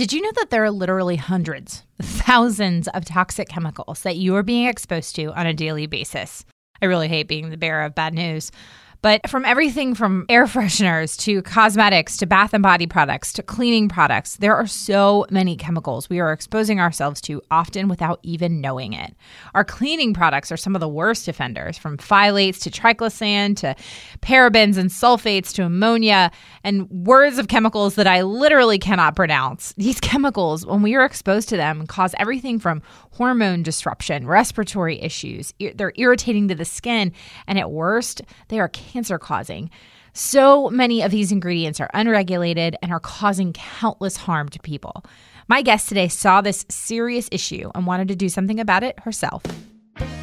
Did you know that there are literally hundreds, thousands of toxic chemicals that you are being exposed to on a daily basis? I really hate being the bearer of bad news. But from everything from air fresheners to cosmetics to bath and body products to cleaning products, there are so many chemicals we are exposing ourselves to often without even knowing it. Our cleaning products are some of the worst offenders, from phthalates to triclosan to parabens and sulfates to ammonia and words of chemicals that I literally cannot pronounce. These chemicals, when we are exposed to them, cause everything from hormone disruption, respiratory issues, they're irritating to the skin, and at worst, they are cancer causing. So many of these ingredients are unregulated and are causing countless harm to people. My guest today saw this serious issue and wanted to do something about it herself.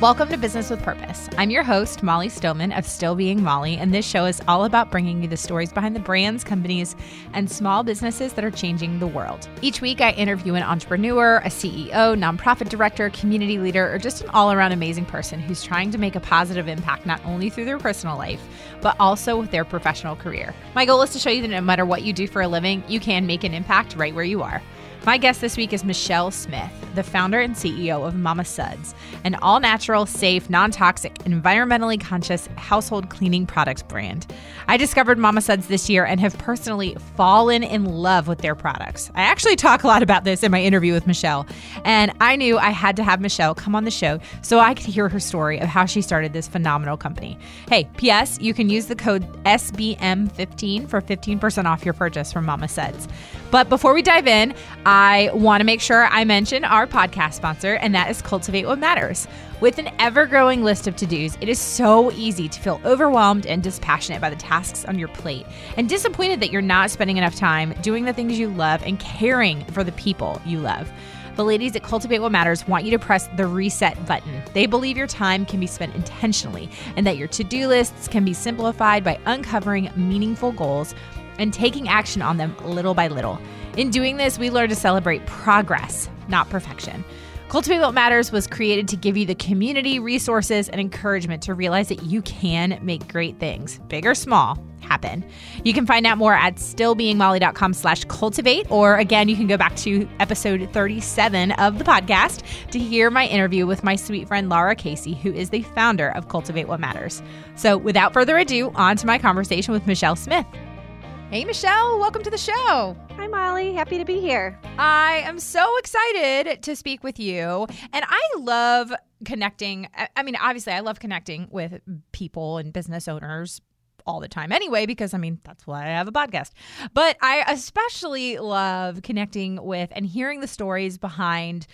Welcome to Business with Purpose. I'm your host, Molly Stillman of Still Being Molly, and this show is all about bringing you the stories behind the brands, companies, and small businesses that are changing the world. Each week, I interview an entrepreneur, a CEO, nonprofit director, community leader, or just an all around amazing person who's trying to make a positive impact not only through their personal life, but also with their professional career. My goal is to show you that no matter what you do for a living, you can make an impact right where you are. My guest this week is Michelle Smith, the founder and CEO of Mama Suds, an all natural, safe, non toxic, environmentally conscious household cleaning product brand. I discovered Mama Suds this year and have personally fallen in love with their products. I actually talk a lot about this in my interview with Michelle, and I knew I had to have Michelle come on the show so I could hear her story of how she started this phenomenal company. Hey, P.S., you can use the code SBM15 for 15% off your purchase from Mama Suds. But before we dive in, I want to make sure I mention our podcast sponsor, and that is Cultivate What Matters. With an ever growing list of to dos, it is so easy to feel overwhelmed and dispassionate by the tasks on your plate and disappointed that you're not spending enough time doing the things you love and caring for the people you love. The ladies at Cultivate What Matters want you to press the reset button. They believe your time can be spent intentionally and that your to do lists can be simplified by uncovering meaningful goals and taking action on them little by little. In doing this, we learn to celebrate progress, not perfection. Cultivate What Matters was created to give you the community, resources, and encouragement to realize that you can make great things, big or small, happen. You can find out more at stillbeingmolly.com slash cultivate, or again, you can go back to episode 37 of the podcast to hear my interview with my sweet friend Lara Casey, who is the founder of Cultivate What Matters. So without further ado, on to my conversation with Michelle Smith. Hey, Michelle, welcome to the show. Hi, Molly. Happy to be here. I am so excited to speak with you. And I love connecting. I mean, obviously, I love connecting with people and business owners all the time anyway, because I mean, that's why I have a podcast. But I especially love connecting with and hearing the stories behind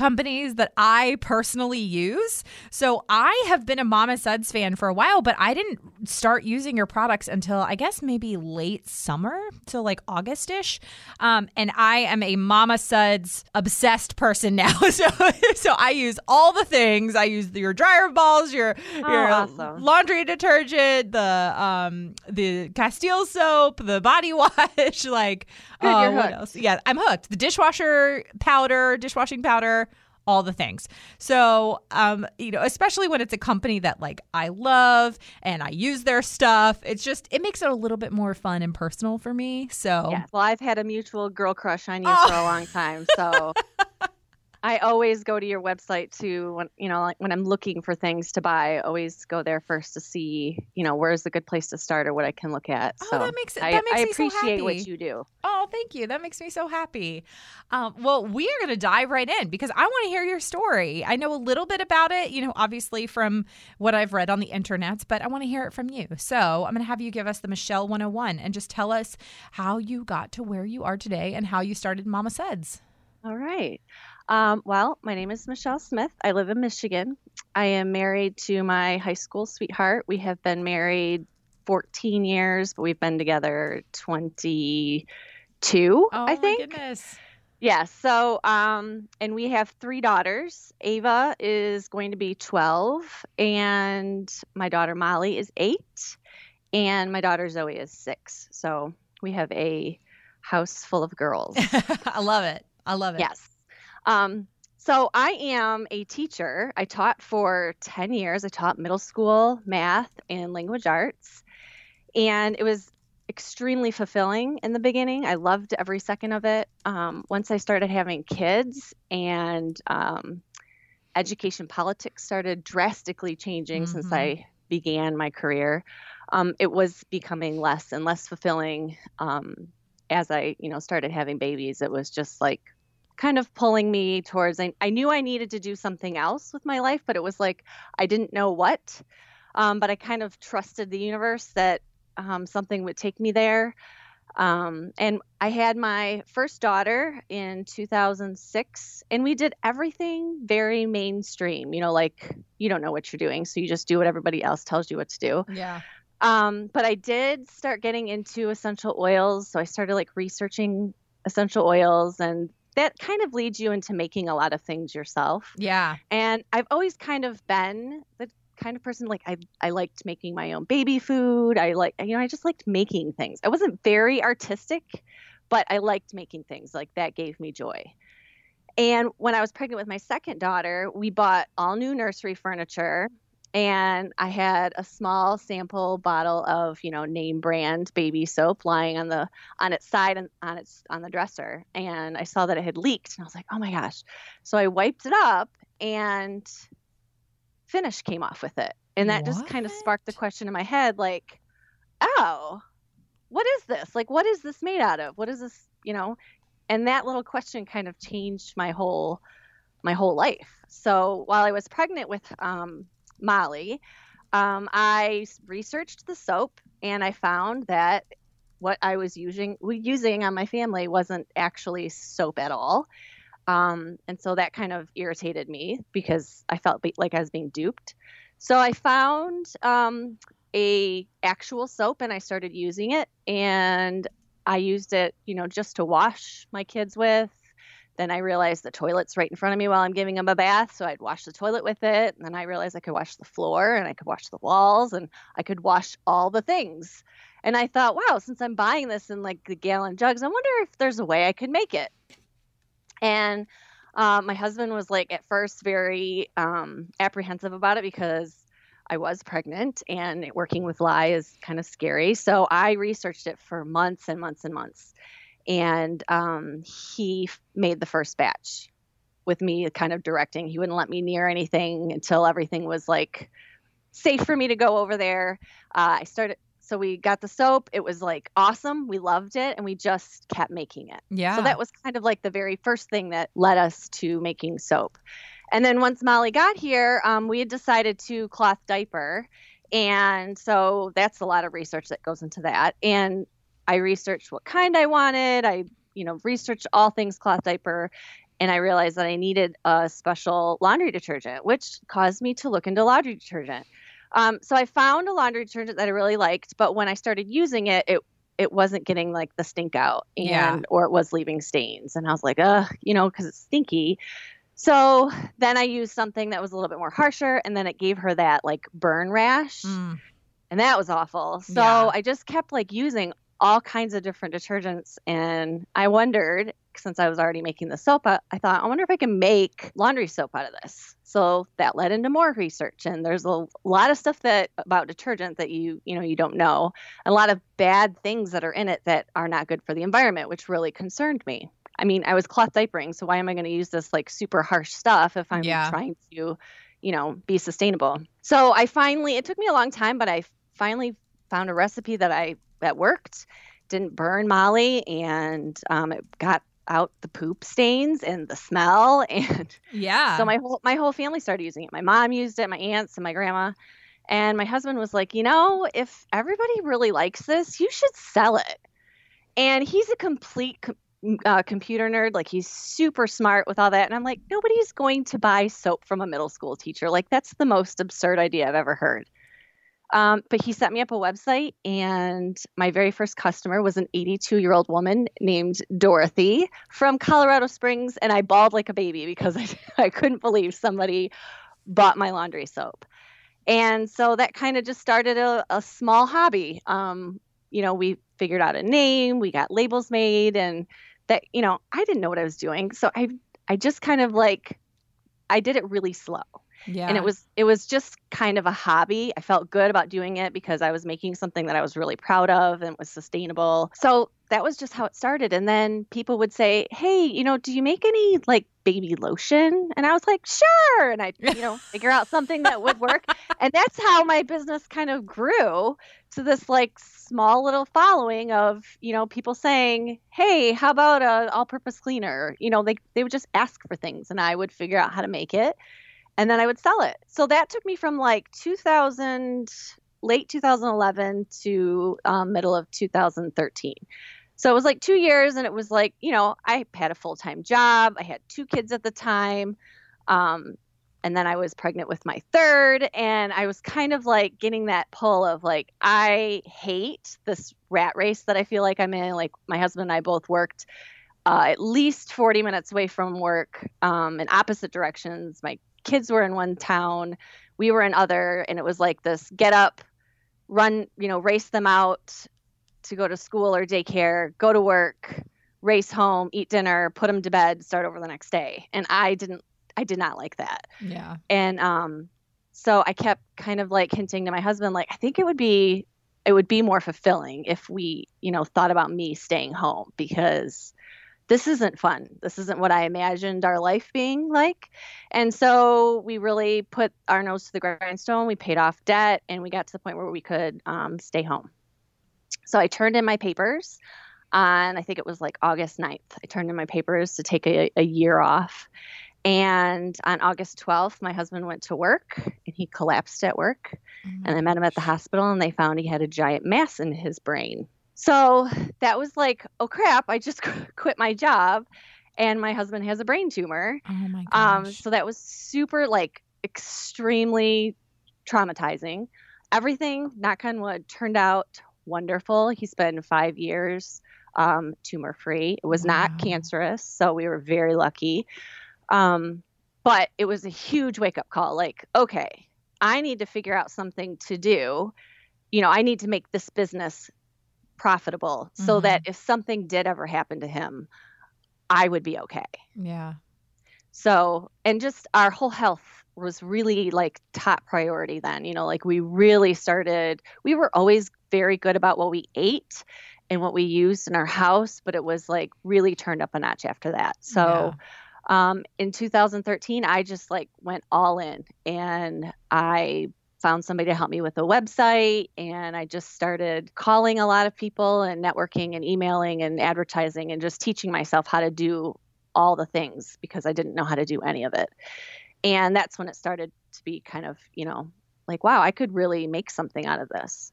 companies that I personally use. So I have been a Mama Suds fan for a while, but I didn't start using your products until I guess maybe late summer, till like Augustish. Um, and I am a Mama Suds obsessed person now. So so I use all the things. I use your dryer balls, your oh, your awesome. laundry detergent, the um the Castile soap, the body wash, like Good, uh, what else? Yeah, I'm hooked. The dishwasher powder, dishwashing powder, all the things. So, um, you know, especially when it's a company that like I love and I use their stuff, it's just it makes it a little bit more fun and personal for me. So, Yes. Well, I've had a mutual girl crush on you Oh. for a long time, so I always go to your website to when you know, like when I'm looking for things to buy. I always go there first to see, you know, where's the good place to start or what I can look at. Oh, so that makes it- I, that makes I me so happy. what you do. Oh, thank you. That makes me so happy. Um, well, we are going to dive right in because I want to hear your story. I know a little bit about it, you know, obviously from what I've read on the internet, but I want to hear it from you. So I'm going to have you give us the Michelle 101 and just tell us how you got to where you are today and how you started Mama Suds. All right. Um, well, my name is Michelle Smith. I live in Michigan. I am married to my high school sweetheart. We have been married 14 years, but we've been together 22, I think. Oh, goodness. Yeah. So, um, and we have three daughters. Ava is going to be 12, and my daughter Molly is eight, and my daughter Zoe is six. So we have a house full of girls. I love it. I love it. Yes. Um, so I am a teacher. I taught for 10 years. I taught middle school math and language arts. And it was extremely fulfilling in the beginning. I loved every second of it. Um, once I started having kids and um, education politics started drastically changing mm-hmm. since I began my career, um, it was becoming less and less fulfilling um, as I, you know, started having babies. It was just like kind of pulling me towards. I, I knew I needed to do something else with my life, but it was like I didn't know what. Um, but I kind of trusted the universe that um, something would take me there. Um, and I had my first daughter in 2006, and we did everything very mainstream. You know, like you don't know what you're doing, so you just do what everybody else tells you what to do. Yeah. Um, but I did start getting into essential oils, so I started like researching essential oils, and that kind of leads you into making a lot of things yourself. Yeah. And I've always kind of been the kind of person like I I liked making my own baby food. I like you know I just liked making things. I wasn't very artistic, but I liked making things. Like that gave me joy. And when I was pregnant with my second daughter, we bought all new nursery furniture and I had a small sample bottle of, you know, name brand baby soap lying on the on its side and on its on the dresser and I saw that it had leaked and I was like, "Oh my gosh." So I wiped it up and finish came off with it. And that what? just kind of sparked the question in my head like, oh, what is this? Like, what is this made out of? What is this, you know? And that little question kind of changed my whole my whole life. So while I was pregnant with um, Molly, um, I researched the soap and I found that what I was using using on my family wasn't actually soap at all. Um, and so that kind of irritated me because I felt like I was being duped. So I found um, a actual soap and I started using it. And I used it, you know, just to wash my kids with. Then I realized the toilet's right in front of me while I'm giving them a bath. So I'd wash the toilet with it. And then I realized I could wash the floor and I could wash the walls and I could wash all the things. And I thought, wow, since I'm buying this in like the gallon jugs, I wonder if there's a way I could make it. And uh, my husband was like at first very um, apprehensive about it because I was pregnant and working with lye is kind of scary. So I researched it for months and months and months. And um, he made the first batch with me kind of directing. He wouldn't let me near anything until everything was like safe for me to go over there. Uh, I started so we got the soap. It was like awesome. We loved it and we just kept making it. Yeah. So that was kind of like the very first thing that led us to making soap. And then once Molly got here, um, we had decided to cloth diaper. And so that's a lot of research that goes into that. And I researched what kind I wanted. I, you know, researched all things cloth diaper and I realized that I needed a special laundry detergent, which caused me to look into laundry detergent. Um, so I found a laundry detergent that I really liked, but when I started using it, it it wasn't getting like the stink out and yeah. or it was leaving stains and i was like uh you know because it's stinky so then i used something that was a little bit more harsher and then it gave her that like burn rash mm. and that was awful so yeah. i just kept like using all kinds of different detergents and i wondered since I was already making the soap, I, thought, I wonder if I can make laundry soap out of this. So that led into more research, and there's a lot of stuff that about detergent that you you know you don't know, a lot of bad things that are in it that are not good for the environment, which really concerned me. I mean, I was cloth diapering, so why am I going to use this like super harsh stuff if I'm yeah. trying to, you know, be sustainable? So I finally, it took me a long time, but I finally found a recipe that I that worked didn't burn Molly and um, it got out the poop stains and the smell and yeah. so my whole my whole family started using it. My mom used it my aunts and my grandma and my husband was like you know if everybody really likes this you should sell it. And he's a complete uh, computer nerd like he's super smart with all that and i'm like nobody's going to buy soap from a middle school teacher. Like that's the most absurd idea i've ever heard um, but he set me up a website, and my very first customer was an 82 year old woman named Dorothy from Colorado Springs. And I bawled like a baby because I, I couldn't believe somebody bought my laundry soap. And so that kind of just started a, a small hobby. Um, you know, we figured out a name, we got labels made, and that, you know, I didn't know what I was doing. So I, I just kind of like, I did it really slow Yeah. And it was it was just kind of a hobby. I felt good about doing it because I was making something that I was really proud of and was sustainable. So that was just how it started. And then people would say, Hey, you know, do you make any like baby lotion? And I was like, Sure. And I, you know, figure out something that would work. and that's how my business kind of grew to this like small little following of, you know, people saying, Hey, how about a all purpose cleaner? You know, they, they would just ask for things and I would figure out how to make it and then I would sell it. So that took me from like 2000, late 2011 to um, middle of 2013. So it was like two years, and it was like, you know, I had a full time job. I had two kids at the time. Um, and then I was pregnant with my third, and I was kind of like getting that pull of like, I hate this rat race that I feel like I'm in. Like, my husband and I both worked uh, at least 40 minutes away from work um, in opposite directions. My kids were in one town, we were in other, and it was like this get up, run, you know, race them out, to go to school or daycare, go to work, race home, eat dinner, put them to bed, start over the next day. And I didn't I did not like that. Yeah. And um so I kept kind of like hinting to my husband like I think it would be it would be more fulfilling if we, you know, thought about me staying home because this isn't fun. This isn't what I imagined our life being like. And so we really put our nose to the grindstone. We paid off debt and we got to the point where we could um, stay home. So I turned in my papers on, I think it was like August 9th. I turned in my papers to take a, a year off. And on August 12th, my husband went to work and he collapsed at work. Mm-hmm. And I met him at the hospital and they found he had a giant mass in his brain. So that was like, oh crap, I just quit my job and my husband has a brain tumor. Oh my gosh. Um, so that was super, like, extremely traumatizing. Everything, knock on wood, turned out wonderful. He's been five years um, tumor free. It was wow. not cancerous, so we were very lucky. Um, but it was a huge wake up call. Like, okay, I need to figure out something to do. You know, I need to make this business profitable mm-hmm. so that if something did ever happen to him, I would be okay. Yeah. So, and just our whole health was really like top priority then. You know, like we really started, we were always very good about what we ate and what we used in our house, but it was like really turned up a notch after that. So, yeah. um, in 2013, I just like went all in and I found somebody to help me with a website and I just started calling a lot of people and networking and emailing and advertising and just teaching myself how to do all the things because I didn't know how to do any of it. And that's when it started to be kind of, you know, like, wow, I could really make something out of this.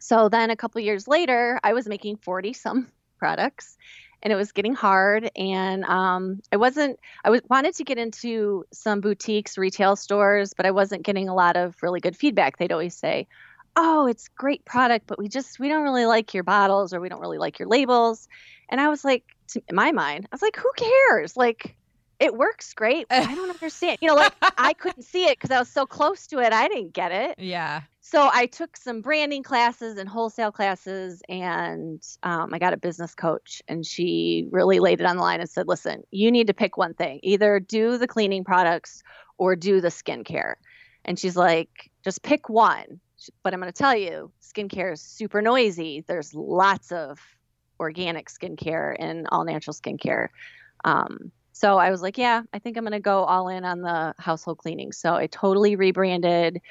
So then a couple years later, I was making 40 some products and it was getting hard and um, i wasn't i was, wanted to get into some boutiques retail stores but i wasn't getting a lot of really good feedback. They'd always say oh it's great product but we just we don't really like your bottles or we don't really like your labels. And i was like in my mind i was like who cares? Like it works great i don't understand you know like i couldn't see it because i was so close to it i didn't get it yeah so I took some branding classes and wholesale classes, and um, I got a business coach, and she really laid it on the line and said, "Listen, you need to pick one thing: either do the cleaning products or do the skincare." And she's like, "Just pick one." But I'm going to tell you, skincare is super noisy. There's lots of organic skincare and all natural skincare. Um, so I was like, yeah, I think I'm going to go all in on the household cleaning. So I totally rebranded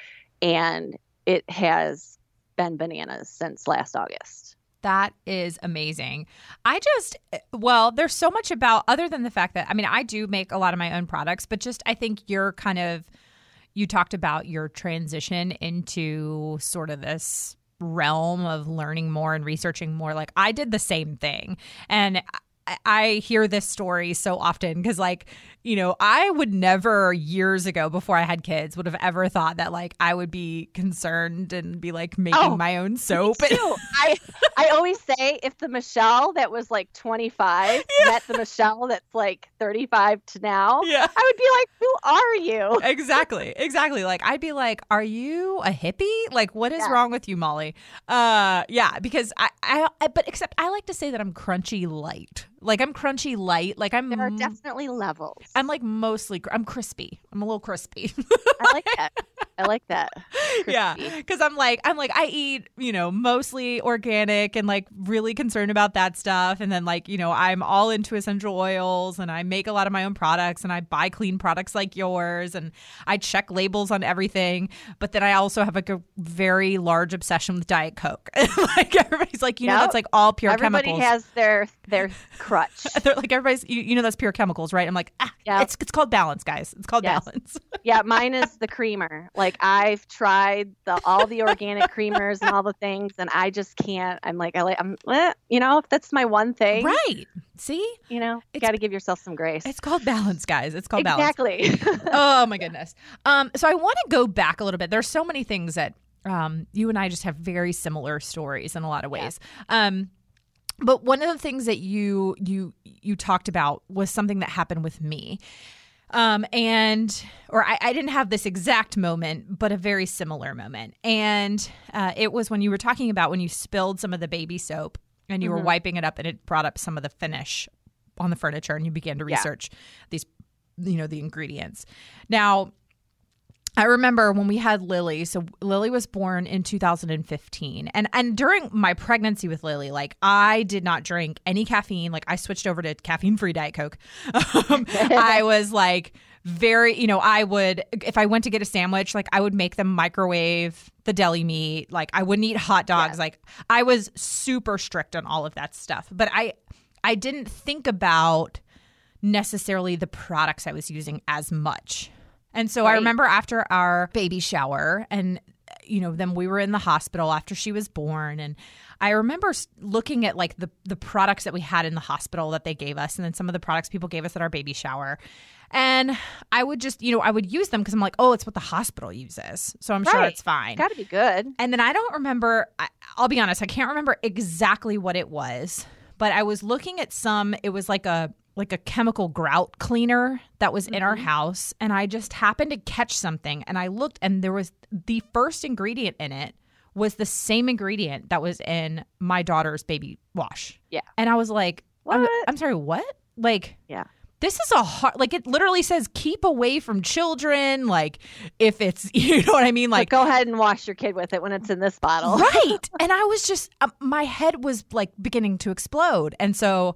and it has been bananas since last August. That is amazing. I just, eh, well, there's so much about, other than the fact that, I mean, I do make a lot of my own products, but just I think you're kind of, you talked about your transition into sort of this realm of learning more and researching more. Like I did the same thing. And I hear this story so often because, like, you know, I would never years ago before I had kids would have ever thought that like I would be concerned and be like making oh, my own soap. I I always say if the Michelle that was like 25 yeah. met the Michelle that's like 35 to now, yeah. I would be like, who are you? Exactly. Exactly. Like I'd be like, are you a hippie? Like what is yeah. wrong with you, Molly? Uh yeah, because I, I I but except I like to say that I'm crunchy light Like I'm crunchy light. Like I'm There are definitely levels. I'm like mostly cr- I'm crispy. I'm a little crispy. I like that. I like that. yeah, because I'm like I'm like I eat you know mostly organic and like really concerned about that stuff. And then like you know I'm all into essential oils and I make a lot of my own products and I buy clean products like yours and I check labels on everything. But then I also have like a very large obsession with Diet Coke. like everybody's like you know Yep. that's like all pure Everybody chemicals. has their their crutch. They're like everybody's you, you know that's pure chemicals, right? I'm like ah, Yep. it's it's called balance, guys. It's called Yes. balance. yeah, mine is the creamer. Like I've tried the all the organic creamers and all the things, and I just can't. I'm like I like I'm eh, you know if that's my one thing. right. See? You know, you got to give yourself some grace. It's called balance, guys. It's called balance. exactly. oh my goodness. Um, so I want to go back a little bit. There's so many things that um, you and I just have very similar stories in a lot of Yeah. ways. Um, but one of the things that you you you talked about was something that happened with me. Um, and or I, I didn't have this exact moment, but a very similar moment. And uh, it was when you were talking about when you spilled some of the baby soap and you were Mhm. wiping it up and it brought up some of the finish on the furniture and you began to Yeah. research these you know the ingredients. Now I remember when we had Lily. So Lily was born in 2015, and and during my pregnancy with Lily, like I did not drink any caffeine. Like I switched over to caffeine-free Diet Coke. Um, I was like very, you know, I would if I went to get a sandwich, like I would make them microwave the deli meat. Like I wouldn't eat hot dogs. Yes. Like I was super strict on all of that stuff. But I I didn't think about necessarily the products I was using as much. And so I remember after our baby shower and you know then we were in the hospital after she was born and I remember looking at like the the products that we had in the hospital that they gave us and then some of the products people gave us at our baby shower. And I would just, you know, I would use them because I'm like, oh, it's what the hospital uses. So I'm sure it's fine. got to be good. And then I don't remember, I, I'll be honest, I can't remember exactly what it was, but I was looking at some, it was like a, like a chemical grout cleaner that was in our Mhm. house and I just happened to catch something and I looked and there was the first ingredient in it was the same ingredient that was in my daughter's baby wash. Yeah. And I was like, I'm, What? I'm sorry, what? Like Yeah. This is a hard like it literally says keep away from children like if it's you know what I mean Like, like go ahead and wash your kid with it when it's in this bottle. Right. and I was just, um, my head was like beginning to explode. And so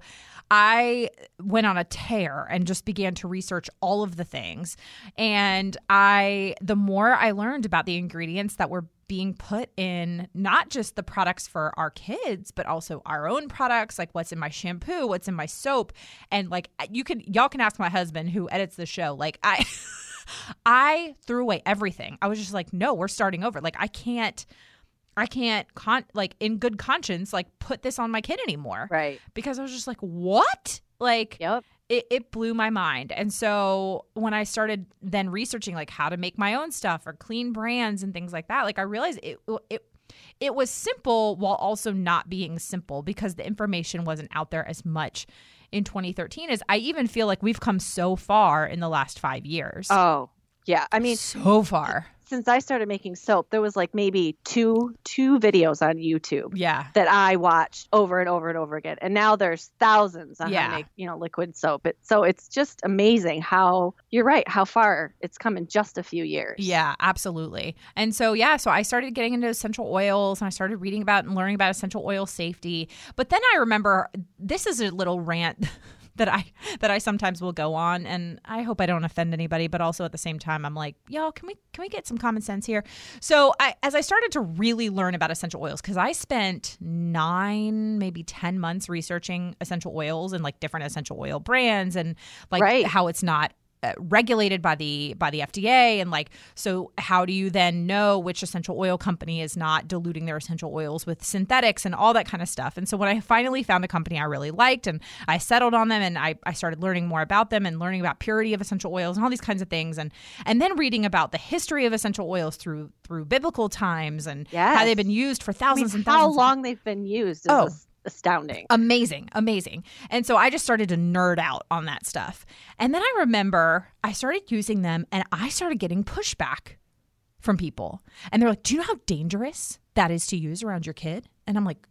I went on a tear and just began to research all of the things. And I, the more I learned about the ingredients that were being put in not just the products for our kids, but also our own products, like what's in my shampoo, what's in my soap. And like, you can, y'all can ask my husband who edits the show. Like, I, I threw away everything. I was just like, no, we're starting over. Like, I can't. I can't con like in good conscience like put this on my kid anymore Right. because I was just like what like Yep. it, it blew my mind and so when I started then researching like how to make my own stuff or clean brands and things like that like I realized it it it was simple while also not being simple because the information wasn't out there as much in 2013 as I even feel like we've come so far in the last 5 years Oh, yeah. I mean, so far since I started making soap, there was like maybe two two videos on YouTube yeah that I watched over and over and over again, and now there's thousands on how Yeah. to make you know liquid soap. It, so it's just amazing how you're right how far it's come in just a few years. Yeah, absolutely. And so, yeah, so I started getting into essential oils and I started reading about and learning about essential oil safety. But then I remember this is a little rant that I that I sometimes will go on and I hope I don't offend anybody, but also at the same time I'm like, y'all, can we can we get some common sense here? So, I as I started to really learn about essential oils cuz I spent 9 maybe 10 months researching essential oils and like different essential oil brands and like Right. how it's not Uh, regulated by the by the FDA and like so how do you then know which essential oil company is not diluting their essential oils with synthetics and all that kind of stuff? And so when I finally found a company I really liked and I settled on them and I, I started learning more about them and learning about purity of essential oils and all these kinds of things and and then reading about the history of essential oils through through biblical times and how they've been used for I mean, thousands and how thousands of long they've been used is Oh. As- astounding. amazing amazing and so i just started to nerd out on that stuff and then i remember i started using them and i started getting pushback from people and they're like do you know how dangerous that is to use around your kid and i'm like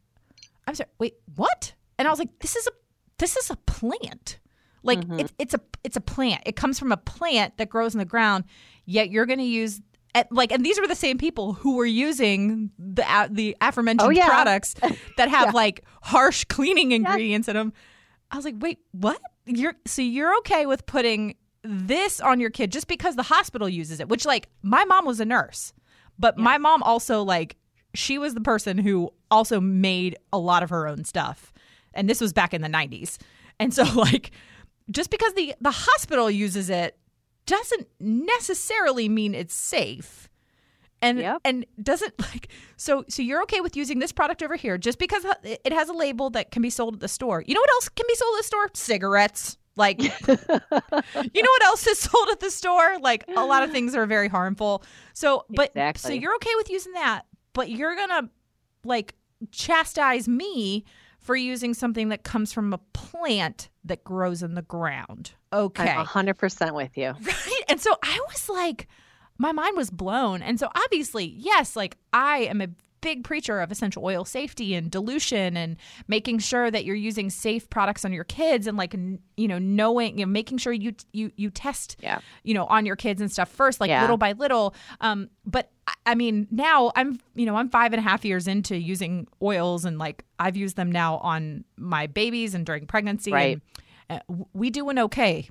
i'm sorry wait what and i was like this is a this is a plant. Like Mhm. it's it's a it's a plant. It comes from a plant that grows in the ground. Yet you're going to use at, like, and these were the same people who were using the a- the aforementioned Oh, yeah. products that have Yeah. like harsh cleaning ingredients in them. I was like, wait, what? You're so you're okay with putting this on your kid just because the hospital uses it? Which like my mom was a nurse, but my mom also like she was the person who also made a lot of her own stuff, and this was back in the '90s, and so like just because the the hospital uses it doesn't necessarily mean it's safe. And Yep. and doesn't like so so you're okay with using this product over here just because it has a label that can be sold at the store. You know what else can be sold at the store? Cigarettes. Like you know what else is sold at the store? Like a lot of things are very harmful. So but so you're okay with using that but you're gonna like chastise me for using something that comes from a plant that grows in the ground okay I'm 100% with you. Right. And so I was like, my mind was blown. And so obviously, yes, like I am a big preacher of essential oil safety and dilution and making sure that you're using safe products on your kids and like you know knowing you know making sure you you you test Yeah. you know on your kids and stuff first like Yeah. little by little um but I- mean now i'm you know i'm five and a half years into using oils and like i've used them now on my babies and during pregnancy Right. and, we doing okay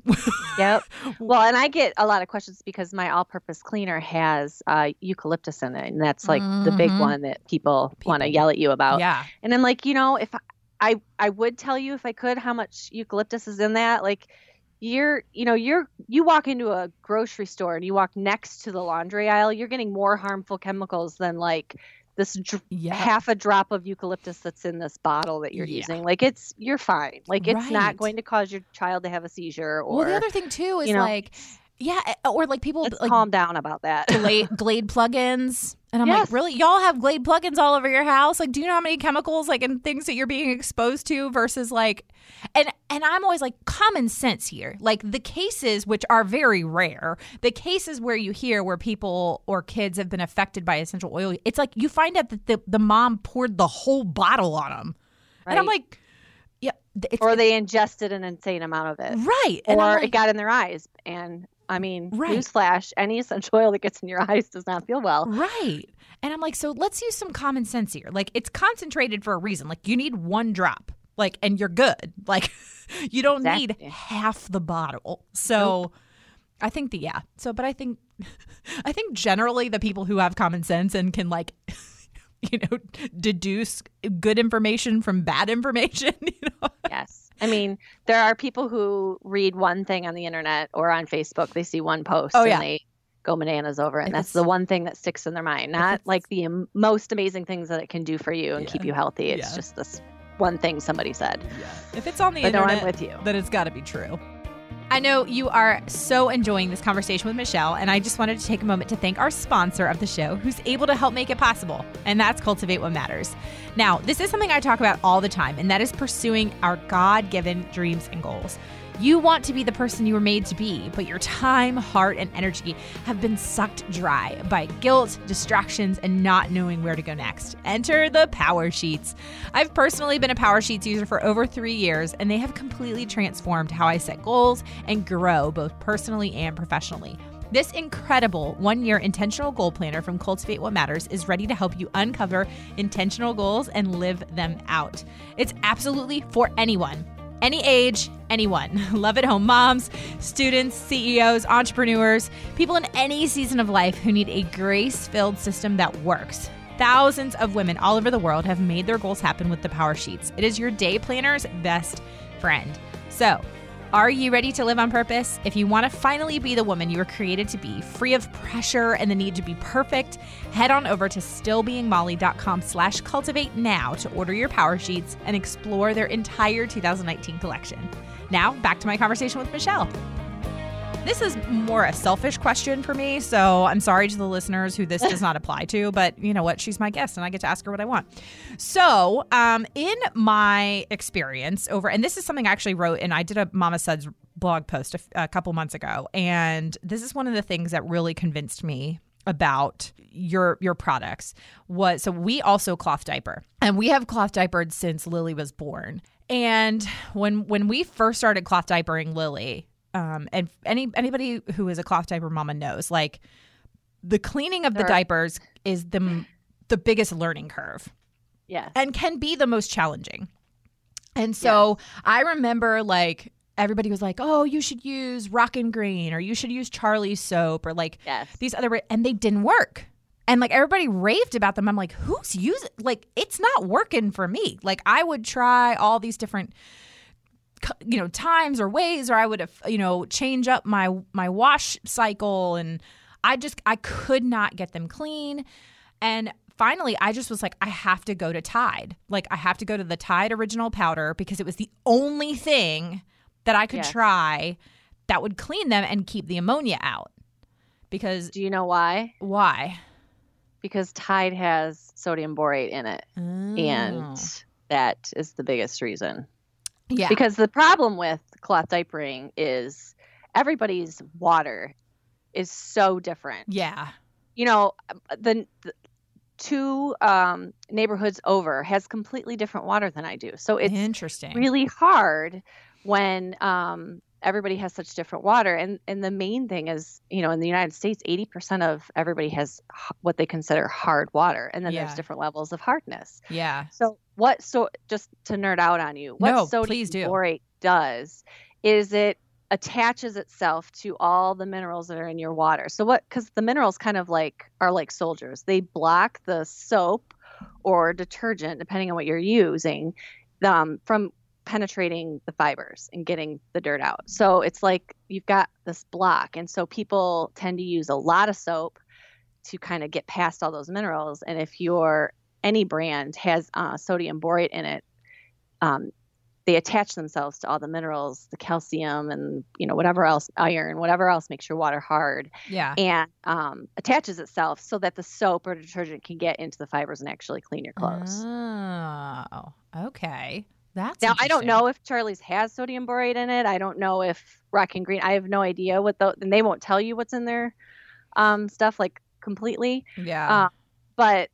Yep. Well, and I get a lot of questions because my all-purpose cleaner has uh, eucalyptus in it, and that's like the big Mhm. one that people, want to yell at you about. yeah And I'm like, you know, if I, I I would tell you if I could how much eucalyptus is in that, like you're you know you're you walk into a grocery store and you walk next to the laundry aisle you're getting more harmful chemicals than like this dr- yeah half a drop of eucalyptus that's in this bottle that you're Yeah. using like it's you're fine like it's Right. not going to cause your child to have a seizure or well the other thing too is you know, like yeah eh, or like people let's like calm down about that. glade, glade plugins and i'm Yes. like really? Y'all have glade plugins all over your house? Like do you know how many chemicals like and things that you're being exposed to versus like and and i'm always like common sense here. Like the cases which are very rare the cases where you hear where people or kids have been affected by essential oil it's like you find out that the, the mom poured the whole bottle on them and i'm like yeah it's, or they ingested an insane amount of it. Right and or I'm it got in their eyes and i mean Right. newsflash any essential oil that gets in your eyes does not feel well Right. And I'm like, so let's use some common sense here. Like, it's concentrated for a reason. Like, you need one drop, like, and you're good. Like, you don't need half the bottle. So, I think the, yeah. So, but I think, I think generally the people who have common sense and can, like, you know, deduce good information from bad information, you know? yes i mean there are people who read one thing on the internet or on facebook. They see one post Oh, yeah. and they go bananas over it. And If that's the one thing that sticks in their mind not like the am- most amazing things that it can do for you and keep you healthy. It's Yeah. just this one thing somebody said. If it's on the but no internet, i'm with you. then it's got to be true. I know you are so enjoying this conversation with Michelle, and I just wanted to take a moment to thank our sponsor of the show who's able to help make it possible, and that's Cultivate What Matters. Now, this is something I talk about all the time, and that is pursuing our God given dreams and goals. You want to be the person you were made to be, but your time, heart, and energy have been sucked dry by guilt, distractions, and not knowing where to go next. Enter the Power Sheets. I've personally been a Power Sheets user for over three years, and they have completely transformed how I set goals and grow both personally and professionally. This incredible one year intentional goal planner from Cultivate What Matters is ready to help you uncover intentional goals and live them out. It's absolutely for anyone. Any age, anyone. Love at home moms, students, CEOs, entrepreneurs, people in any season of life who need a grace filled system that works. Thousands of women all over the world have made their goals happen with the Power Sheets. It is your day planner's best friend. So, are you ready to live on purpose? If you want to finally be the woman you were created to be, free of pressure and the need to be perfect, head on over to stillbeingmolly.com slash cultivate now to order your power sheets and explore their entire 2019 collection. Now, back to my conversation with Michelle. This is more a selfish question for me, so I'm sorry to the listeners who this does not apply to, but you know what? She's my guest and I get to ask her what I want. So, um, in my experience over, and this is something I actually wrote, and I did a Mama Suds blog post a, a couple months ago, and this is one of the things that really convinced me about your your products was so we also cloth diaper and we have cloth diapered since lily was born And when when we first started cloth diapering Lily, um, and any anybody who is a cloth diaper mama knows, like the cleaning of the diapers is the the biggest learning curve Yes. and can be the most challenging. And so I remember like everybody was like, "Oh, you should use Rockin' Green or you should use Charlie's soap or like yes. these other and they didn't work." And like everybody raved about them. I'm like, "Who's using like it's not working for me." Like I would try all these different you know times or ways or I would have you know change up my my wash cycle and I just I could not get them clean and finally I just was like I have to go to Tide like I have to go to the Tide original powder because it was the only thing that I could Yes. try that would clean them and keep the ammonia out because Do you know why? why Because Tide has sodium borate in it, Oh. and that is the biggest reason. Yeah Because the problem with cloth diapering is everybody's water is so different. yeah You know, the, the two um, neighborhoods over has completely different water than I do. So it's interesting really hard when um, everybody has such different water. And and the main thing is, you know, in the United States, eighty percent of everybody has what they consider hard water, and then Yeah. there's different levels of hardness. yeah So what? So just to nerd out on you, what No, sodium do. borate does is it attaches itself to all the minerals that are in your water. So what? Because the minerals kind of like are like soldiers. They block the soap or detergent, depending on what you're using, um, from penetrating the fibers and getting the dirt out. So it's like you've got this block, and so people tend to use a lot of soap to kind of get past all those minerals. And if your any brand has uh, sodium borate in it, um, they attach themselves to all the minerals, the calcium, and you know whatever else, iron, whatever else makes your water hard, yeah and um, attaches itself so that the soap or detergent can get into the fibers and actually clean your clothes. oh okay that's Now I don't know if Charlie's has sodium borate in it. I don't know if Rockin' Green. I have no idea what the and they won't tell you what's in their um, stuff like completely. yeah Uh, but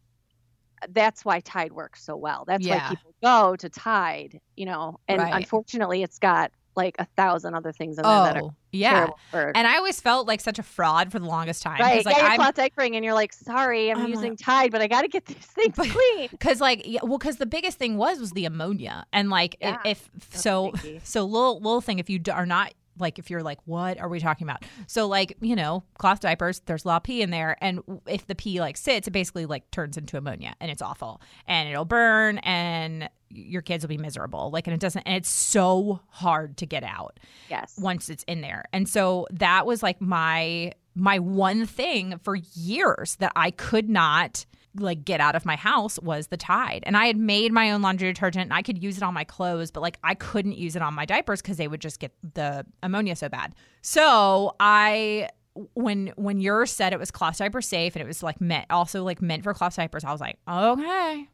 that's why Tide works so well. That's Yeah. why people go to Tide, you know. And Right. unfortunately, it's got like a thousand other things in there that are oh yeah for. And I always felt like such a fraud for the longest time. Right, like yeah, you're I'm diapering, and you're like, "Sorry, I'm, I'm using like- Tide, but I got to get these things But- clean." because like yeah, well because the biggest thing was was the ammonia and like Yeah, if That's so so little little thing if you d- are not like if you're like what are we talking about? So like you know cloth diapers there's a lot of pee in there. And if the pee like sits it basically like turns into ammonia and it's awful. And it'll burn and your kids will be miserable. Like and it doesn't and it's so hard to get out yes, once it's in there. And so that was like my my one thing for years that I could not like get out of my house was the Tide. And I had made my own laundry detergent and I could use it on my clothes, but like I couldn't use it on my diapers cuz they would just get the ammonia so bad. So I when when yours said it was cloth diaper safe and it was like meant also like meant for cloth diapers, I was like, "Okay.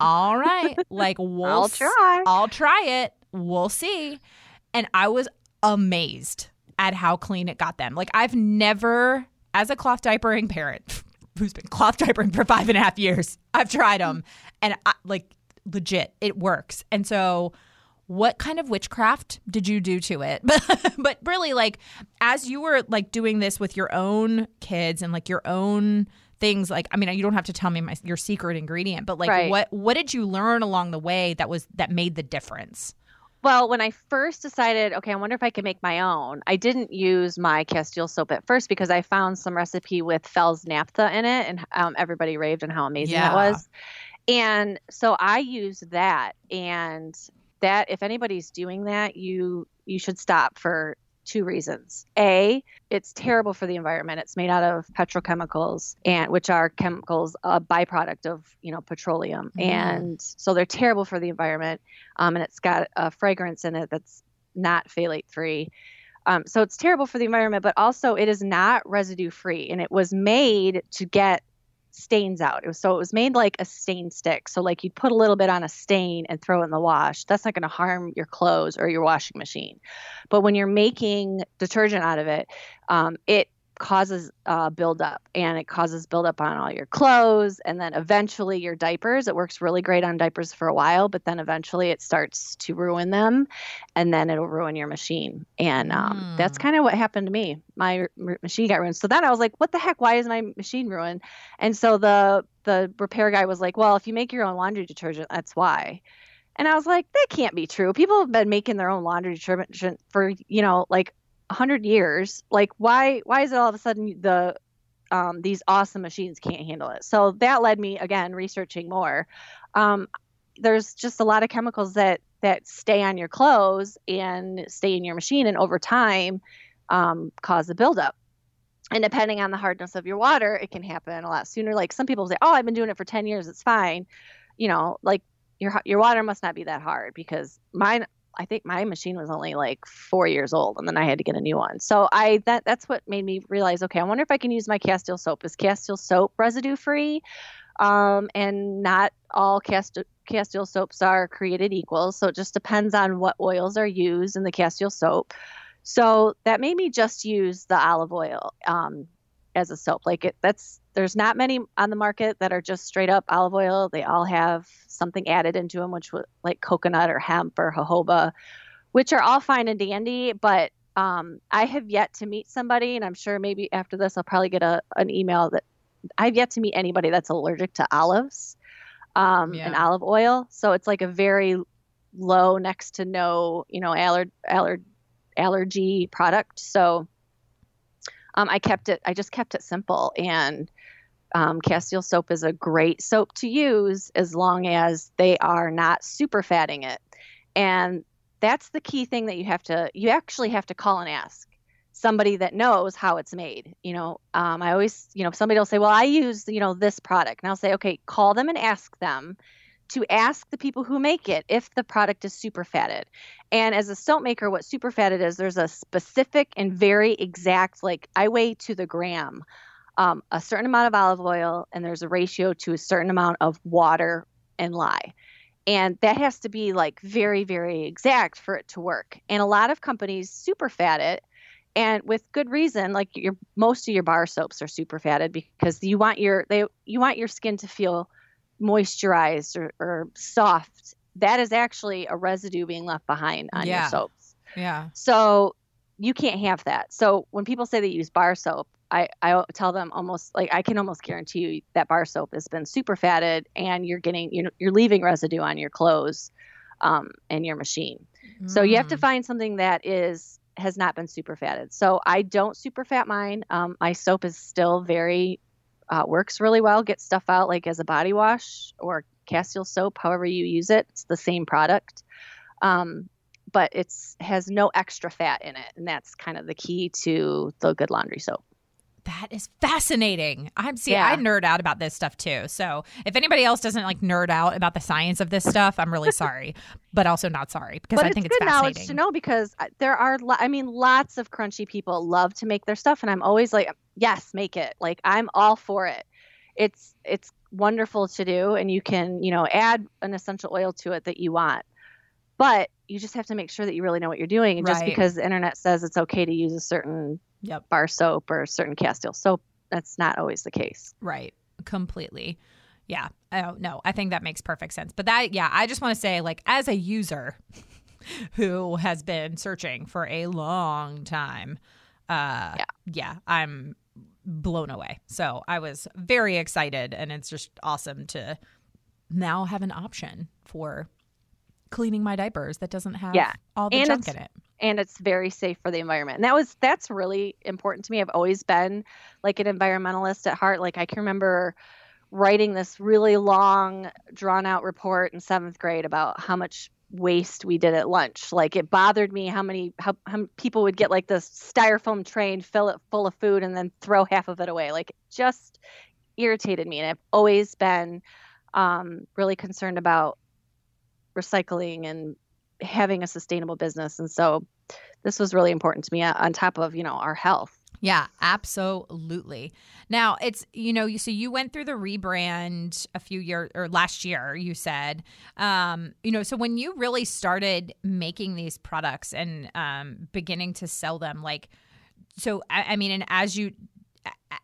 All right. like we'll I'll try. I'll try it. We'll see. And I was amazed at how clean it got them. Like I've never, as a cloth diapering parent who's been cloth diapering for five and a half years, I've tried them, and I, like legit, it works. And so, what kind of witchcraft did you do to it? But but really, like as you were like doing this with your own kids and like your own things like i mean you don't have to tell me my, your secret ingredient but like Right. what what did you learn along the way that was that made the difference Well, when I first decided, okay, I wonder if I can make my own, I didn't use my Castile soap at first because I found some recipe with Fels Naptha in it, and um, everybody raved on how amazing Yeah. it was. And so I used that, and that if anybody's doing that, you you should stop for two reasons. A, it's terrible for the environment. It's made out of petrochemicals and which are chemicals a byproduct of, you know, petroleum. Mhm. And so they're terrible for the environment. Um, and it's got a fragrance in it that's not phthalate free. Um, so it's terrible for the environment, but also it is not residue free. And it was made to get stains out. It was, so it was made like a stain stick. So like you'd put a little bit on a stain and throw it in the wash. That's not going to harm your clothes or your washing machine. But when you're making detergent out of it, um, it causes uh, buildup and it causes buildup on all your clothes and then eventually your diapers. It works really great on diapers for a while, but then eventually it starts to ruin them and then it'll ruin your machine. And um, mm. that's kind of what happened to me. My r- machine got ruined. So then I was like, what the heck? Why is my machine ruined? And so the the repair guy was like, well, if you make your own laundry detergent, that's why. And I was like, that can't be true. People have been making their own laundry detergent for, you know, like 100 years like why why is it all of a sudden the um, these awesome machines can't handle it? So that led me again researching more. Um, there's just a lot of chemicals that that stay on your clothes and stay in your machine and over time um, cause a buildup. And depending on the hardness of your water it can happen a lot sooner. Like some people say oh i've been doing it for 10 years it's fine. You know like your your water must not be that hard because mine I think my machine was only like four years old, and then I had to get a new one. So I that that's what made me realize. Okay, I wonder if I can use my Castile soap. Is Castile soap residue free? Um, and not all Castile Castile soaps are created equal. So it just depends on what oils are used in the Castile soap. So that made me just use the olive oil um, as a soap. Like it, that's there's not many on the market that are just straight up olive oil. They all have something added into them, which was like coconut or hemp or jojoba, which are all fine and dandy. But um, I have yet to meet somebody, and I'm sure maybe after this I'll probably get a an email that I've yet to meet anybody that's allergic to olives um, yeah. and olive oil. So it's like a very low, next to no, you know, aller, aller, allergy product. So um, I kept it. I just kept it simple and um, Castile soap is a great soap to use as long as they are not super fatting it. And that's the key thing that you have to, you actually have to call and ask somebody that knows how it's made. You know, um, I always, you know, somebody will say, well, I use, you know, this product. And I'll say, okay, call them and ask them to ask the people who make it if the product is super fatted. And as a soap maker, what super fatted is, there's a specific and very exact, like I weigh to the gram um, a certain amount of olive oil and there's a ratio to a certain amount of water and lye. And that has to be like very, very exact for it to work. And a lot of companies super fat it and with good reason like your most of your bar soaps are super fatted because you want your they you want your skin to feel moisturized or, or soft that is actually a residue being left behind on yeah. your soaps yeah so you can't have that so when people say they use bar soap I, I tell them almost like I can almost guarantee you that bar soap has been super fatted and you're getting you know you're leaving residue on your clothes um, and your machine. Mm. So you have to mm. find something that is has not been super fatted. So I don't super fat mine. Um, my soap is still very uh, works really well. Get stuff out like as a body wash or Castile soap, however you use it. It's the same product. Um, but it's has no extra fat in it, and that's kind of the key to the good laundry soap. That is fascinating. I'm see, yeah. I nerd out about this stuff too. So if anybody else doesn't like nerd out about the science of this stuff, I'm really sorry, but also not sorry because but I think it's, it's good knowledge to know because uh, there are, I mean, lots of crunchy people love to make their stuff, and I'm always like, yes, make it. Like I'm all for it. It's it's wonderful to do, and you can you know add an essential oil to it that you want, but you just have to make sure that you really know what you're doing. And right. just because the internet says it's okay to use a certain yep. bar soap or certain Castile soap. That's not always the case. Right. Completely. Yeah. Oh, no, I think that makes perfect sense. But that, yeah, I just want to say, like, as a user who has been searching for a long time, uh, yeah, yeah I'm blown away. So I was very excited, and it's just awesome to now have an option for cleaning my diapers that doesn't have yeah. all the and junk in it and it's very safe for the environment. And that was that's really important to me. I've always been like an environmentalist at heart. Like I can remember writing this really long drawn out report in 7th grade about how much waste we did at lunch. Like it bothered me how many how, how people would get like this styrofoam tray and fill it full of food and then throw half of it away. Like it just irritated me and I've always been um, really concerned about recycling and having a sustainable business. And so this was really important to me uh, on top of, you know, our health. Yeah, absolutely. Now it's you know so you went through the rebrand a few years or last year you said, um, you know so when you really started making these products and um, beginning to sell them like so I, I, mean and as you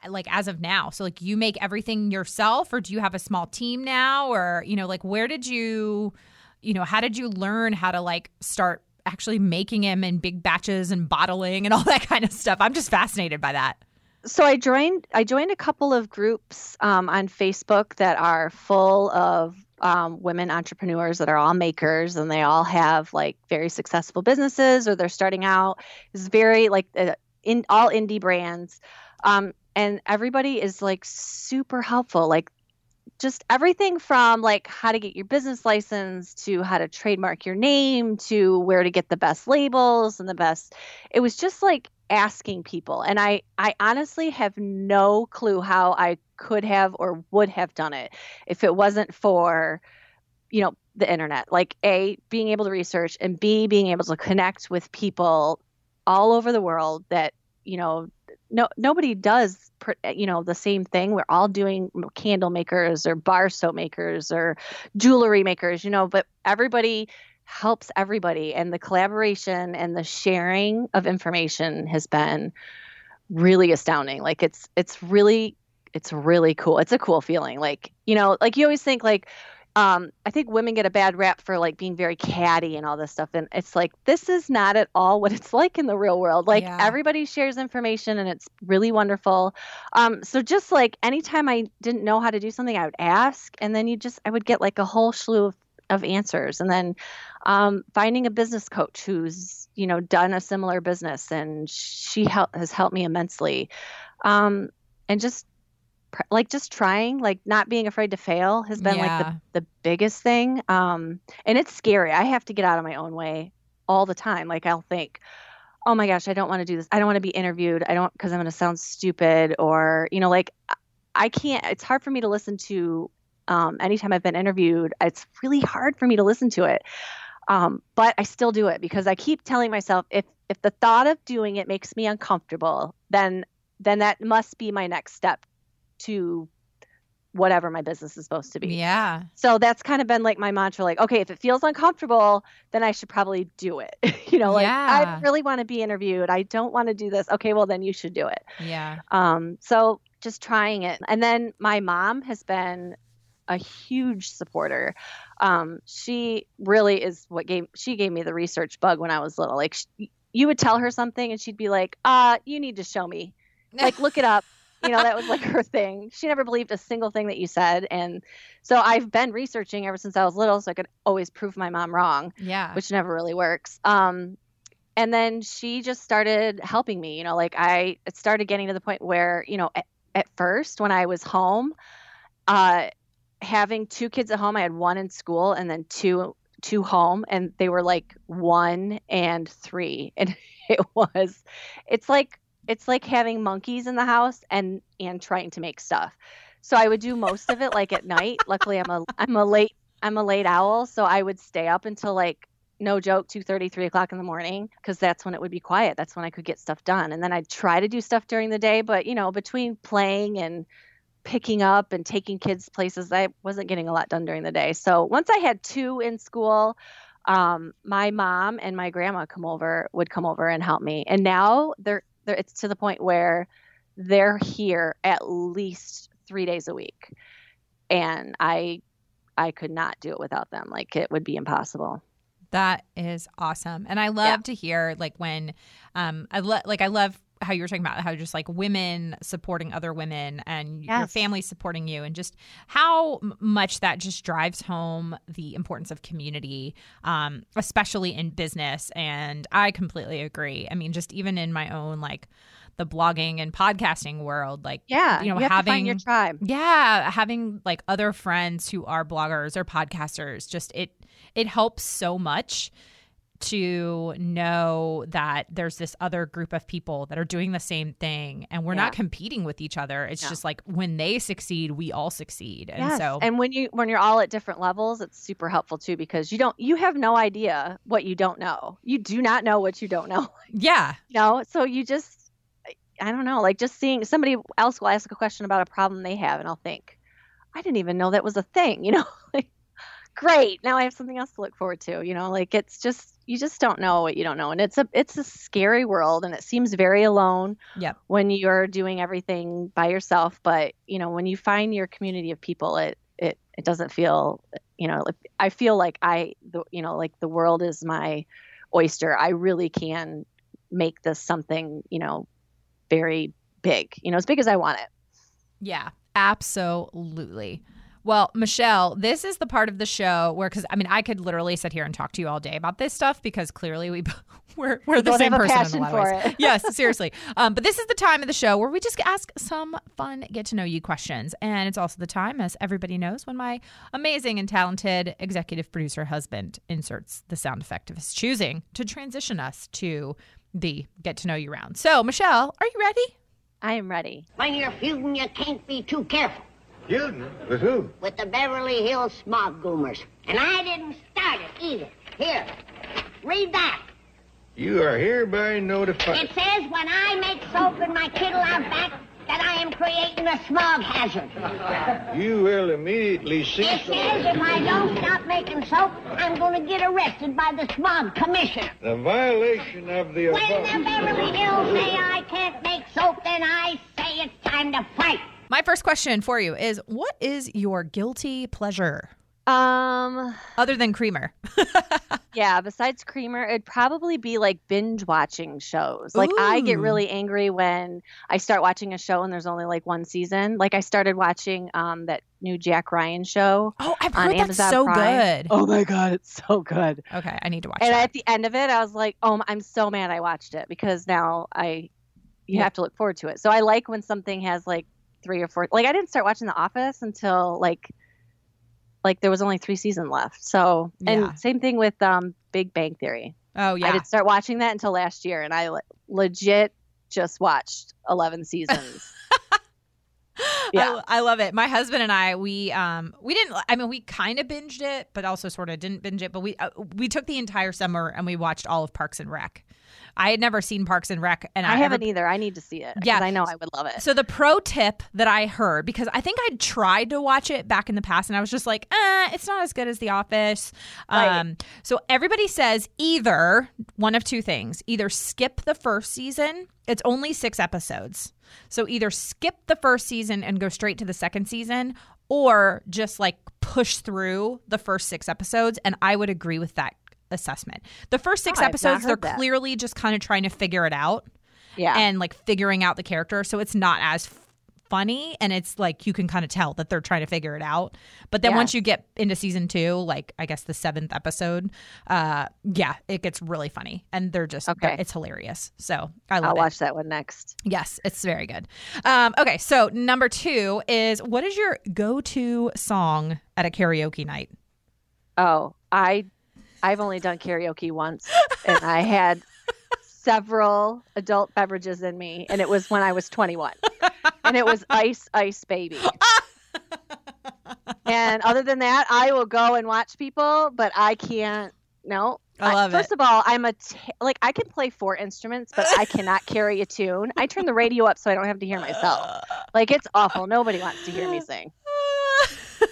like as of now? So like you make everything yourself or do you have a small team now or you know like where did you you know how did you learn how to like start actually making them in big batches and bottling and all that kind of stuff? I'm just fascinated by that. So I joined I joined a couple of groups um, on Facebook that are full of um, women entrepreneurs that are all makers and they all have like very successful businesses or they're starting out. It's very like uh, in all indie brands. Um, and everybody is like super helpful. Like just everything from like how to get your business license to how to trademark your name to where to get the best labels and the best. It was just like asking people and i i honestly have no clue how i could have or would have done it if it wasn't for you know the internet like a being able to research and b being able to connect with people all over the world that you know no nobody does you know the same thing. We're all doing candle makers or bar soap makers or jewelry makers you know but everybody helps everybody. And the collaboration and the sharing of information has been really astounding. Like it's it's really it's really cool. It's a cool feeling. Like you know like you always think like um, I think women get a bad rap for like being very catty and all this stuff. And it's like, this is not at all what it's like in the real world. Like yeah. everybody shares information and it's really wonderful. Um, so just like anytime I didn't know how to do something, I would ask, and then you just, I would get like a whole slew of, of answers. And then um, finding a business coach who's, you know, done a similar business and she help, has helped me immensely. Um, and just like just trying like not being afraid to fail has been yeah. like the, the biggest thing um and it's scary. I have to get out of my own way all the time. Like i'll think oh my gosh i don't want to do this. I don't want to be interviewed. I don't because i'm going to sound stupid or you know like i can't it's hard for me to listen to um anytime i've been interviewed. It's really hard for me to listen to it um but i still do it because i keep telling myself if if the thought of doing it makes me uncomfortable then then that must be my next step to whatever my business is supposed to be. Yeah. So that's kind of been like my mantra like, okay, if it feels uncomfortable, then I should probably do it. you know, like yeah. I really want to be interviewed. I don't want to do this. Okay, well then you should do it. Yeah. Um so just trying it. And then my mom has been a huge supporter. Um she really is what gave she gave me the research bug when I was little. Like she, you would tell her something and she'd be like, "Uh, you need to show me." Like look it up you know, that was like her thing. She never believed a single thing that you said. And so I've been researching ever since I was little so I could always prove my mom wrong. Yeah. Which never really works. Um, and then she just started helping me, you know, like I it started getting to the point where, you know, at, at first when I was home, uh, having two kids at home, I had one in school and then two two home and they were like one and three and it was it's like it's like having monkeys in the house and and trying to make stuff. So I would do most of it like at night. Luckily, I'm a I'm a late I'm a late owl, so I would stay up until like no joke 2 30 3 o'clock in the morning because that's when it would be quiet that's when i could get stuff done and then i'd try to do stuff during the day but you know between playing and picking up and taking kids places i wasn't getting a lot done during the day so once i had two in school um, my mom and my grandma come over would come over and help me and now they're it's to the point where they're here at least three days a week, and I I could not do it without them. Like it would be impossible. That is awesome, and I love yeah. to hear like when um I love like I love how you were talking about how just like women supporting other women and yes. your family supporting you and just how much that just drives home the importance of community um, especially in business. And i completely agree. I mean just even in my own like the blogging and podcasting world like yeah you know you having your tribe. Yeah having like other friends who are bloggers or podcasters just it it helps so much to know that there's this other group of people that are doing the same thing and we're yeah. not competing with each other. It's no. just like when they succeed we all succeed. And yes. so and when you when you're all at different levels it's super helpful too because you don't you have no idea what you don't know. You do not know what you don't know. Yeah. You know? So you just i don't know like just seeing somebody else will ask a question about a problem they have and i'll think i didn't even know that was a thing you know great. Now I have something else to look forward to. You know, like it's just you just don't know what you don't know, and it's a it's a scary world, and it seems very alone. Yep. When you're doing everything by yourself, but you know when you find your community of people, it it it doesn't feel you know I feel like I the you know like the world is my oyster. I really can make this something you know very big, you know, as big as I want it. Yeah, absolutely. Well, Michelle, this is the part of the show where, because I mean, I could literally sit here and talk to you all day about this stuff because clearly we we're we're the same person in a lot of ways. yes, seriously. Um, but this is the time of the show where we just ask some fun get to know you questions, and it's also the time, as everybody knows, when my amazing and talented executive producer husband inserts the sound effect of his choosing to transition us to the get to know you round. So, Michelle, are you ready? I am ready. When you're feuding, you can't be too careful. Feuding? With who? With the Beverly Hills smog goomers. And I didn't start it either. Here, read that. You are hereby notified. It says when I make soap in my kittle out back that I am creating a smog hazard. You will immediately cease. It says if I don't stop making soap, I'm going to get arrested by the smog commissioner. The violation of the When above. the Beverly Hills say I can't make soap, then I say it's time to fight. My first question for you is what is your guilty pleasure Um, other than creamer? yeah, besides Creamer, it'd probably be like binge watching shows. Like I get really angry when I start watching a show and there's only like one season. Like I started watching um that new Jack Ryan show. Oh, I've heard that's Amazon so Prime. good. Oh my god, it's so good. Okay, I need to watch it. And that. at the end of it, I was like, "Oh, I'm so mad I watched it because now I you Yeah. have to look forward to it." So I like when something has like three or four. Like I didn't start watching The Office until like like there was only three seasons left. So and Yeah. same thing with um Big Bang Theory. oh yeah. I didn't start watching that until last year, and I le- legit just watched 11 seasons. yeah. I, I love it. My husband and I, we um we didn't. I mean, we kind of binged it, but also sort of didn't binge it. But we uh, we took the entire summer and we watched all of Parks and Rec. I had never seen Parks and Rec, and I, I haven't either. I need to see it. Yeah. I know I would love it. So the pro tip that I heard because I think I'd tried to watch it back in the past and I was just like, eh, it's not as good as The Office. Right. Um, so everybody says either one of two things: either skip the first season. It's only six episodes, so either skip the first season and go straight to the second season, or just like push through the first six episodes. And I would agree with that assessment. The first six Oh, episodes, they're that. clearly just kind of trying to figure it out yeah. and like figuring out the character. So it's not as f- funny and it's like you can kind of tell that they're trying to figure it out. But then Yeah. once you get into season 2, like I guess the 7th episode, uh yeah, it gets really funny and they're just Okay. it's hilarious. So I love I'll it. watch that one next. Yes, it's very good. Um okay, so number 2 is what is your go-to song at a karaoke night? Oh, I I've only done karaoke once, and I had several adult beverages in me, and it was when I was 21, and it was Ice Ice Baby. and other than that, I will go and watch people, but I can't. No, I love First it. of all, I'm a t- like I can play four instruments, but I cannot carry a tune. I turn the radio up so I don't have to hear myself. Like it's awful. Nobody wants to hear me sing.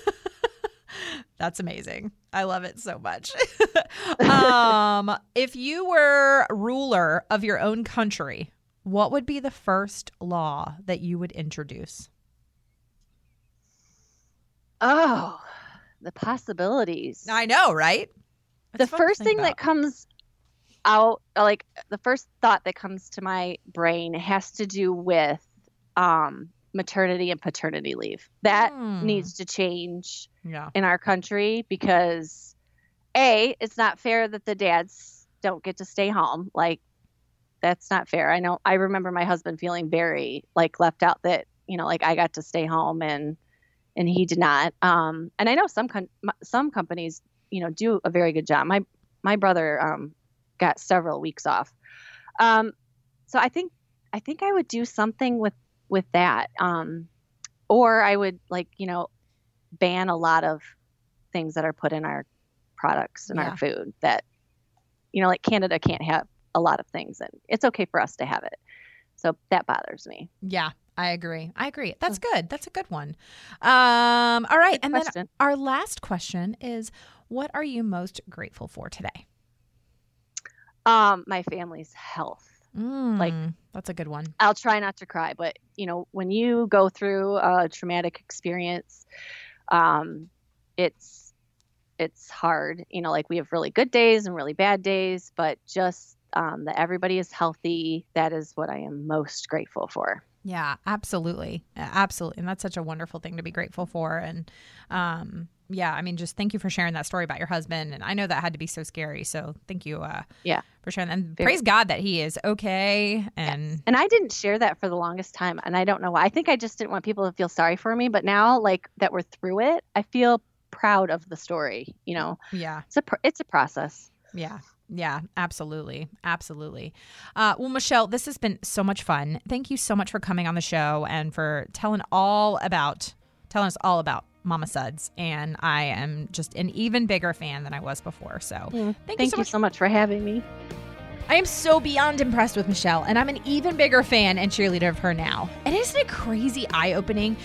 That's amazing. I love it so much. um, if you were ruler of your own country, what would be the first law that you would introduce? Oh, the possibilities. I know, right? the fun to first thing that comes out like the first thought that comes to my brain has to do with um maternity and paternity leave. That Hmm. needs to change yeah, in our country because a it's not fair that the dads don't get to stay home. Like that's not fair. I know i remember my husband feeling very like left out that you know like i got to stay home and and he did not. Um and i know some com- some companies you know do a very good job. My my brother um got several weeks off. Um so i think i think i would do something with with that um or i would like you know ban a lot of things that are put in our products and Yeah. our food that you know like canada can't have a lot of things and it's okay for us to have it so that bothers me yeah. I agree. I agree. That's good. That's a good one. Um, all right, Good and then our last question is: What are you most grateful for today? Um, my family's health. Like- Mm, that's a good one. I'll try not to cry, but you know, when you go through a traumatic experience, um, it's it's hard. You know, like we have really good days and really bad days, but just um, that everybody is healthy. That is what I am most grateful for. Yeah, absolutely. Absolutely. And that's such a wonderful thing to be grateful for. And um, yeah, I mean, just thank you for sharing that story about your husband. And I know that had to be so scary. So thank you uh, Yeah. for sharing that. And Very. praise God that he is okay. And And I didn't share that for the longest time, and I don't know why. I think I just didn't want people to feel sorry for me. But now, like that we're through it, I feel proud of the story. You know, yeah, it's a pr- it's a process. yeah. Yeah, absolutely. Absolutely. Uh, well, Michelle, this has been so much fun. Thank you so much for coming on the show and for telling all about telling us all about Mama Suds. And I am just an even bigger fan than I was before. So thank, Thank, you so you much so much for having me. I am so beyond impressed with Michelle, and I'm an even bigger fan and cheerleader of her now. And isn't it crazy eye opening?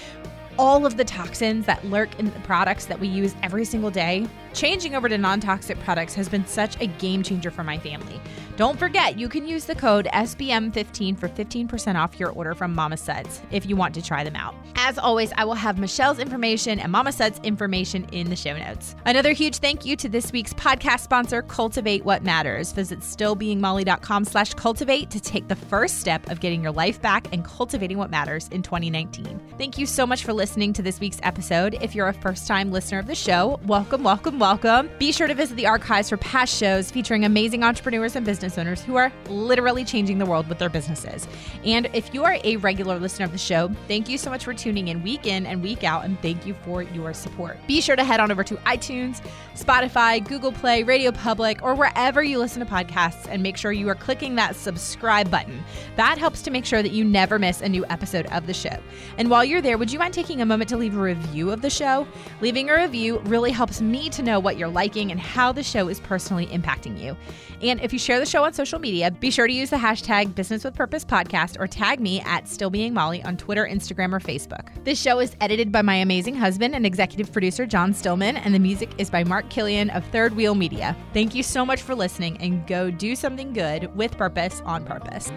All of the toxins that lurk in the products that we use every single day. Changing over to non toxic products has been such a game changer for my family. Don't forget, you can use the code SBM15 for 15% off your order from Mama Suds if you want to try them out. As always, I will have Michelle's information and Mama Suds information in the show notes. Another huge thank you to this week's podcast sponsor, Cultivate What Matters. Visit stillbeingmolly.com slash cultivate to take the first step of getting your life back and cultivating what matters in 2019. Thank you so much for listening to this week's episode. If you're a first-time listener of the show, welcome, welcome, welcome. Be sure to visit the archives for past shows featuring amazing entrepreneurs and business owners who are literally changing the world with their businesses. And if you are a regular listener of the show, thank you so much for tuning in week in and week out, and thank you for your support. Be sure to head on over to iTunes, Spotify, Google Play, Radio Public, or wherever you listen to podcasts, and make sure you are clicking that subscribe button. That helps to make sure that you never miss a new episode of the show. And while you're there, would you mind taking a moment to leave a review of the show? Leaving a review really helps me to know what you're liking and how the show is personally impacting you. And if you share the show on social media, be sure to use the hashtag Business with Purpose Podcast or tag me at Still Being Molly on Twitter, Instagram, or Facebook. This show is edited by my amazing husband and executive producer, John Stillman, and the music is by Mark Killian of Third Wheel Media. Thank you so much for listening and go do something good with purpose on purpose.